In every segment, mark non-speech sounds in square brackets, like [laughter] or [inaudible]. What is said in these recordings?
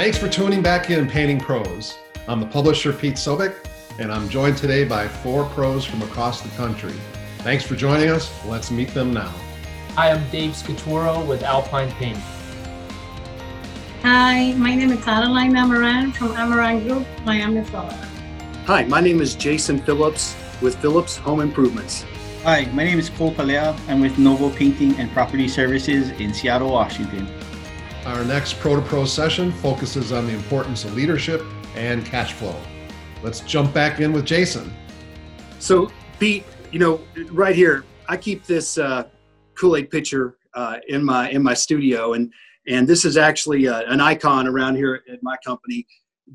Thanks for tuning back in Painting Pros. I'm the publisher Pete Sobek, and I'm joined today by four pros from across the country. Thanks for joining us. Let's meet them now. Hi, I'm Dave Scaturo with Alpine Painting. Hi, my name is Caroline Amaran from Amaran Group, Miami, Florida. Hi, my name is Jason Phillips with Phillips Home Improvements. Hi, my name is Cole Palea. I'm with Novo Painting and Property Services in Seattle, Washington. Our next Pro to Pro session focuses on the importance of leadership and cash flow. Let's jump back in with Jason. So, Pete, you know, right here, I keep this uh, Kool-Aid pitcher uh, in my in my studio, and and this is actually uh, an icon around here at my company.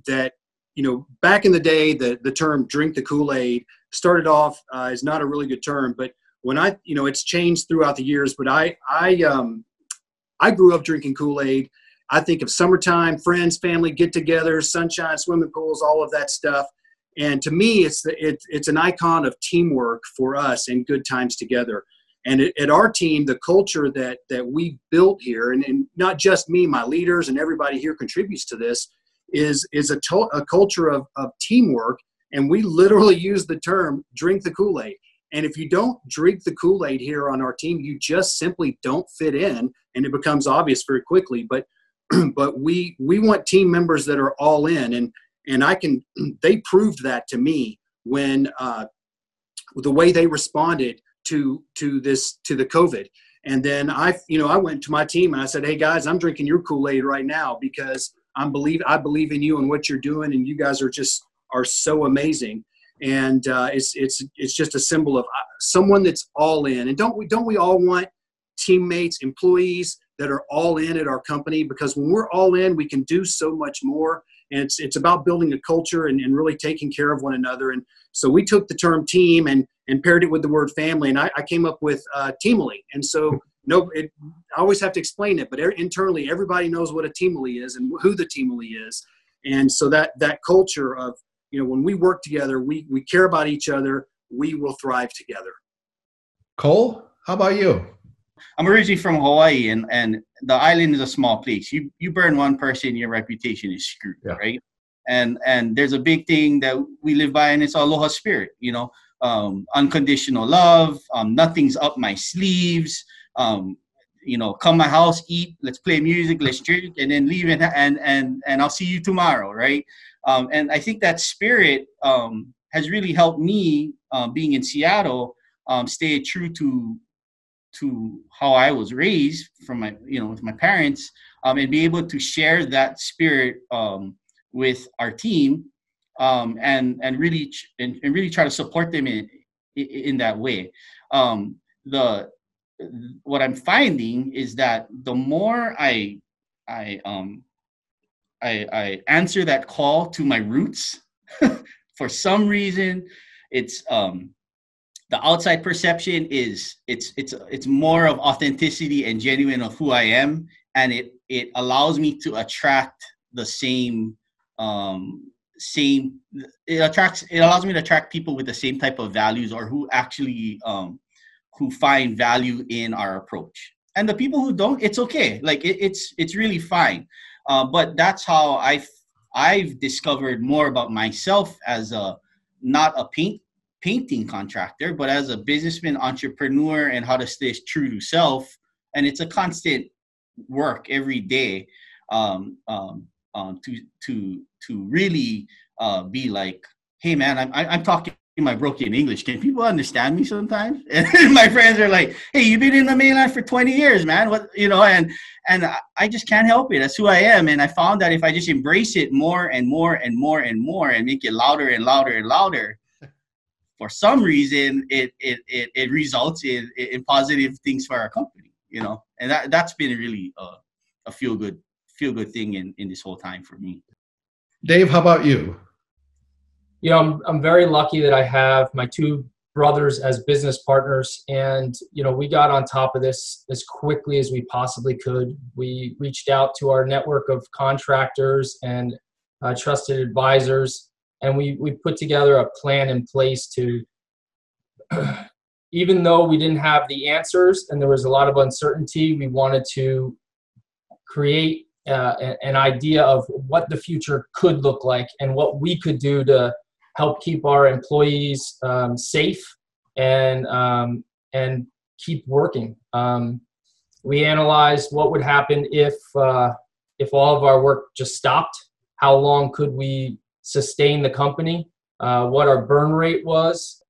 That you know, back in the day, the the term "drink the Kool-Aid" started off uh, as not a really good term, but when I, you know, it's changed throughout the years. But I I um, I grew up drinking Kool Aid. I think of summertime, friends, family get togethers, sunshine, swimming pools, all of that stuff. And to me, it's, the, it, it's an icon of teamwork for us and good times together. And it, at our team, the culture that, that we built here, and, and not just me, my leaders and everybody here contributes to this, is, is a, to, a culture of, of teamwork. And we literally [laughs] use the term drink the Kool Aid. And if you don't drink the Kool Aid here on our team, you just simply don't fit in, and it becomes obvious very quickly. But [clears throat] but we we want team members that are all in, and and I can [clears throat] they proved that to me when uh, the way they responded to to this to the COVID. And then I you know I went to my team and I said, hey guys, I'm drinking your Kool Aid right now because I'm believe I believe in you and what you're doing, and you guys are just are so amazing and uh, it's it's it's just a symbol of uh, someone that's all in. And don't we don't we all want teammates, employees that are all in at our company? Because when we're all in, we can do so much more. And it's it's about building a culture and, and really taking care of one another. And so we took the term team and and paired it with the word family. And I, I came up with uh, teamily. And so no, it, I always have to explain it, but er, internally everybody knows what a teamily is and who the teamily is. And so that that culture of you know when we work together we we care about each other we will thrive together. Cole how about you? I'm originally from hawaii and and the island is a small place. You you burn one person your reputation is screwed yeah. right? And and there's a big thing that we live by and it's aloha spirit you know? Um, unconditional love um, nothing's up my sleeves um, you know come my house eat let's play music let's drink and then leave and and and, and i'll see you tomorrow right um, and I think that spirit um, has really helped me, uh, being in Seattle, um, stay true to to how I was raised from my, you know, with my parents, um, and be able to share that spirit um, with our team, um, and and really and, and, really try to support them in in that way. the what I'm finding is that the more I I um I, I answer that call to my roots. [laughs] For some reason, it's um, the outside perception is it's it's it's more of authenticity and genuine of who I am, and it it allows me to attract the same um, same it attracts it allows me to attract people with the same type of values or who actually um, who find value in our approach. And the people who don't it's okay. Like it, it's it's really fine. Uh, but that's how I've I've discovered more about myself as a not a paint painting contractor, but as a businessman, entrepreneur, and how to stay true to self. And it's a constant work every day um, um, um, to to to really uh, be like, hey man, I'm I'm talking my broken English. Can people understand me sometimes? [laughs] And my friends are like, "Hey, you've been in the mainland for 20 years, man. What you know?" And and I just can't help it. That's who I am. And I found that if I just embrace it more and more and more and more, and make it louder and louder and louder, for some reason, it it it, it results in in positive things for our company. You know, and that that's been really a, a feel good feel good thing in in this whole time for me. Dave, how about you? You know, I'm, I'm very lucky that I have my two brothers as business partners. And you know we got on top of this as quickly as we possibly could. We reached out to our network of contractors and uh, trusted advisors. And we we put together a plan in place to [clears throat] even though we didn't have the answers and there was a lot of uncertainty we wanted to create uh, an idea of what the future could look like and what we could do to help keep our employees um, safe and um, and keep working. Um, we analyzed what would happen if uh, if all of our work just stopped. How long could we sustain the company? Uh, what our burn rate was.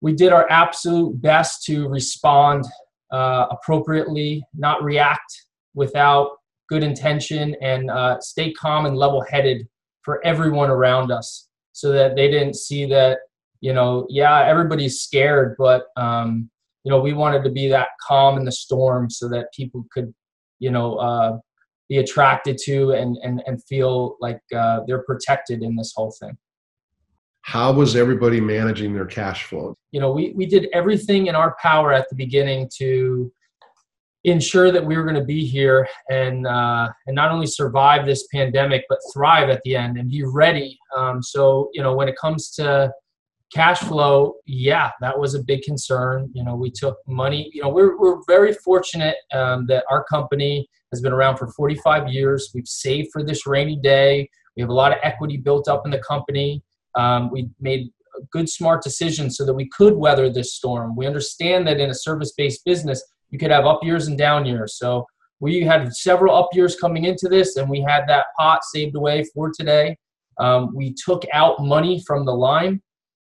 We did our absolute best to respond uh, appropriately, not react without good intention, and uh, stay calm and level headed for everyone around us so that they didn't see that, you know, yeah, everybody's scared, but, um, you know, we wanted to be that calm in the storm so that people could, you know, uh, be attracted to and, and, and feel like uh, they're protected in this whole thing. How was everybody managing their cash flow? You know, we, we did everything in our power at the beginning to ensure that we were going to be here and uh, and not only survive this pandemic but thrive at the end and be ready. Um, so you know when it comes to cash flow, yeah, that was a big concern. You know we took money. You know we're we're very fortunate um, that our company has been around for 45 years. We've saved for this rainy day. We have a lot of equity built up in the company. Um, we made good smart decisions so that we could weather this storm. We understand that in a service-based business you could have up years and down years. So we had several up years coming into this, and we had that pot saved away for today. Um, we took out money from the line,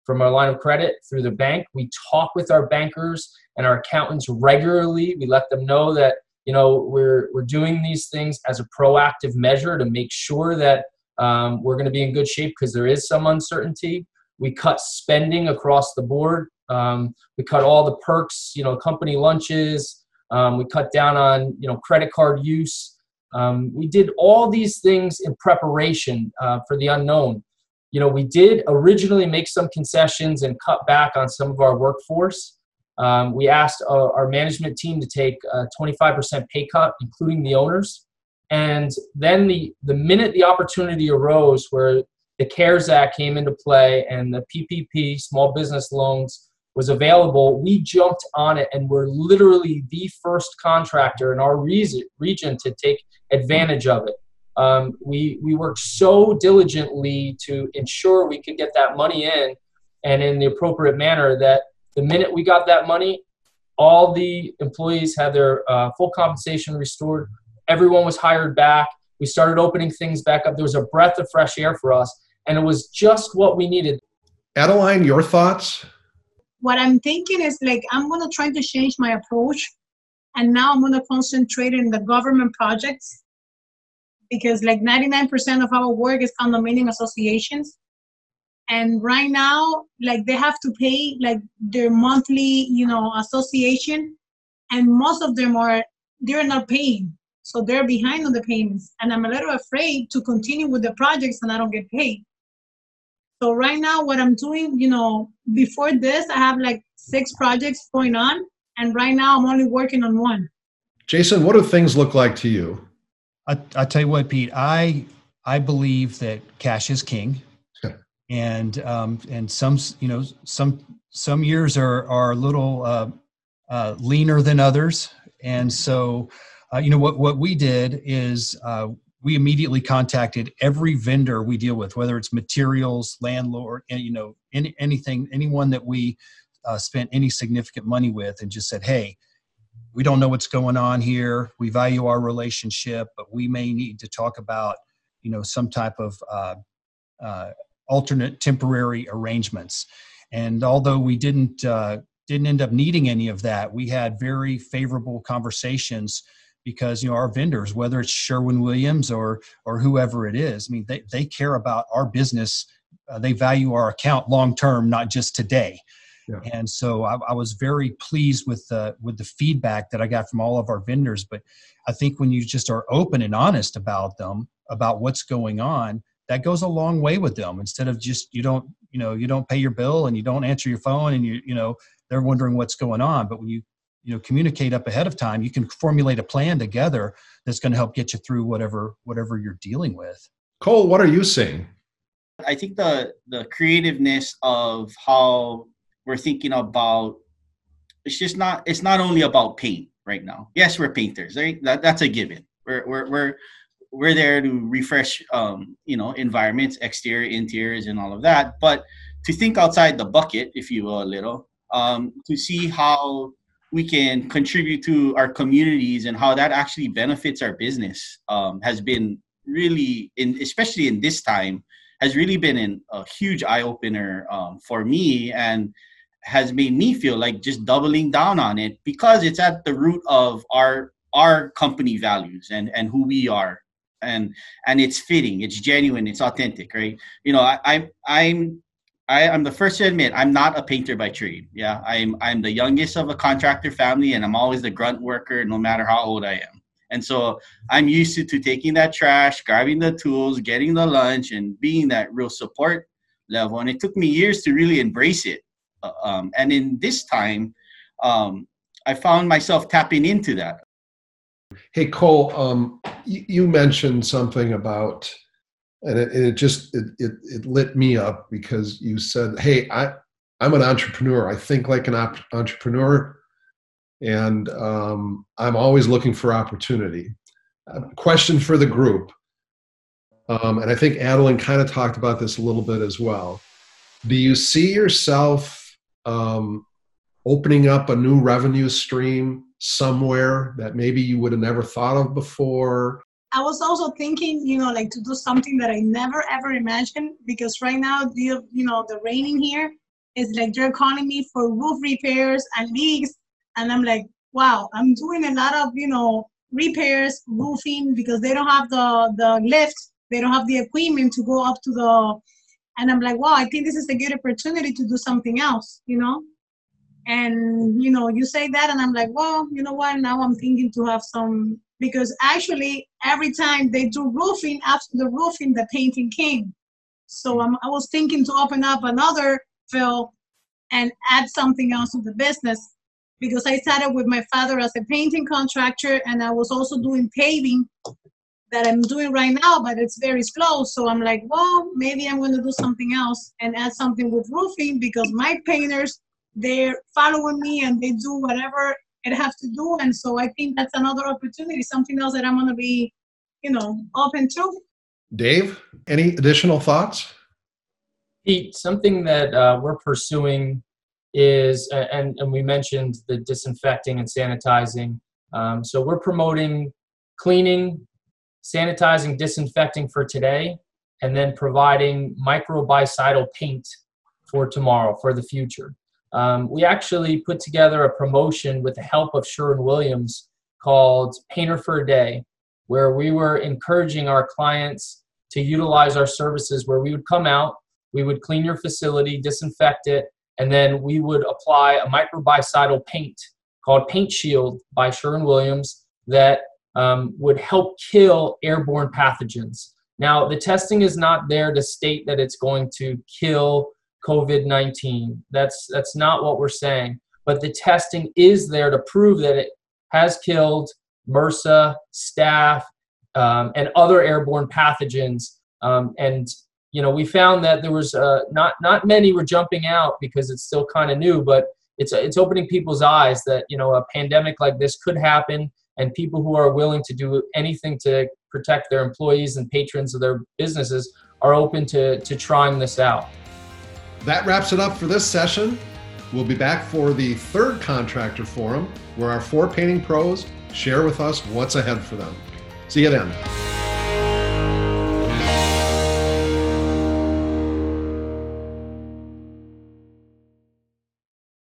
from our line of credit through the bank. We talk with our bankers and our accountants regularly. We let them know that you know we're we're doing these things as a proactive measure to make sure that um, we're going to be in good shape because there is some uncertainty. We cut spending across the board. Um, we cut all the perks, you know, company lunches. Um, we cut down on, you know, credit card use. Um, we did all these things in preparation uh, for the unknown. You know, we did originally make some concessions and cut back on some of our workforce. Um, we asked our, our, management team to take a 25% pay cut, including the owners. And then the, the minute the opportunity arose where the CARES Act came into play and the PPP, small business loans, was available, we jumped on it and we're literally the first contractor in our region to take advantage of it. Um, we, we worked so diligently to ensure we could get that money in and in the appropriate manner that the minute we got that money, all the employees had their uh, full compensation restored. Everyone was hired back. We started opening things back up. There was a breath of fresh air for us, and it was just what we needed. Adeline, your thoughts? What I'm thinking is like I'm gonna try to change my approach, and now I'm gonna concentrate in the government projects because like 99% of our work is condominium associations, and right now like they have to pay like their monthly you know association, and most of them are they're not paying, so they're behind on the payments, and I'm a little afraid to continue with the projects and I don't get paid. So right now, what I'm doing, you know, before this, I have like six projects going on, and right now I'm only working on one. Jason, what do things look like to you? I, I tell you what, Pete, I I believe that cash is king, and um, and some you know some some years are are a little uh, uh, leaner than others, and so uh, you know what what we did is uh, we immediately contacted every vendor we deal with, whether it's materials, landlord, and you know, any, anything, anyone that we uh, spent any significant money with, and just said, "Hey, we don't know what's going on here. We value our relationship, but we may need to talk about, you know, some type of uh, uh, alternate temporary arrangements." And although we didn't uh, didn't end up needing any of that, we had very favorable conversations because you know our vendors whether it's sherwin williams or or whoever it is i mean they, they care about our business. Uh, they value our account long term not just today. Yeah. and so I, I, was very pleased with the with the feedback that i got from all of our vendors. But i think when you just are open and honest about them about what's going on that goes a long way with them. Instead of just you don't you know you don't pay your bill and you don't answer your phone and you you know they're wondering what's going on. But when you you know communicate up ahead of time you can formulate a plan together that's going to help get you through whatever whatever you're dealing with. Cole what are you seeing? I think the the creativeness of how we're thinking about it's just not it's not only about paint right now. Yes we're painters right? That, that's a given. We're, we're, we're we're there to refresh, um, you know, environments, exterior, interiors, and all of that. But to think outside the bucket, if you will, a little, um, to see how we can contribute to our communities and how that actually benefits our business um, has been really, in especially in this time, has really been an, a huge eye opener um, for me and has made me feel like just doubling down on it because it's at the root of our our company values and and who we are. And and it's fitting. It's genuine. It's authentic right? You know i, I i'm I, I'm the first to admit I'm not a painter by trade. Yeah, I'm I'm the youngest of a contractor family, and I'm always the grunt worker, no matter how old I am. And so I'm used to, to taking that trash, grabbing the tools, getting the lunch, and being that real support level. And it took me years to really embrace it. Uh, um, and in this time, um, I found myself tapping into that. Hey Cole, um, you mentioned something about and it, it just it, it, it lit me up because you said hey i i'm an entrepreneur. I think like an op- entrepreneur. And um, i'm always looking for opportunity. A question for the group. Um, and i think adeline kind of talked about this a little bit as well. Do you see yourself um, opening up a new revenue stream somewhere that maybe you would have never thought of before I was also thinking, you know, like to do something that I never ever imagined because right now, the you know, the raining here is like they're calling me for roof repairs and leaks, and I'm like, wow, I'm doing a lot of you know repairs, roofing because they don't have the the lift, they don't have the equipment to go up to the, and I'm like, wow, I think this is a good opportunity to do something else, you know. And you know, you say that, and I'm like, well, you know what? Now I'm thinking to have some because actually every time they do roofing, after the roofing, the painting came. So um, I was thinking to open up another fill and add something else to the business because I started with my father as a painting contractor and I was also doing paving that I'm doing right now, but it's very slow. So I'm like, well, maybe I'm going to do something else and add something with roofing because my painters, they're following me and they do whatever it have to do. And so I think that's another opportunity, something else that I'm going to be, you know, open to. Dave, any additional thoughts? Pete, something that uh, we're pursuing is, and, and we mentioned the disinfecting and sanitizing. Um, so we're promoting cleaning, sanitizing, disinfecting for today, and then providing microbicidal paint for tomorrow, for the future. Um, we actually put together a promotion with the help of Sherwin Williams called Painter for a Day, where we were encouraging our clients to utilize our services where we would come out, we would clean your facility, disinfect it, and then we would apply a microbicidal paint called Paint Shield by Sherwin Williams that um, would help kill airborne pathogens. Now, the testing is not there to state that it's going to kill COVID 19. That's, that's not what we're saying. But the testing is there to prove that it has killed MRSA, staph, um, and other airborne pathogens. Um, and you know, we found that there was uh, not not many were jumping out because it's still kind of new, but it's it's opening people's eyes that you know a pandemic like this could happen, and people who are willing to do anything to protect their employees and patrons of their businesses are open to to trying this out. That wraps it up for this session. We'll be back for the third contractor forum where our four painting pros share with us what's ahead for them. See you then.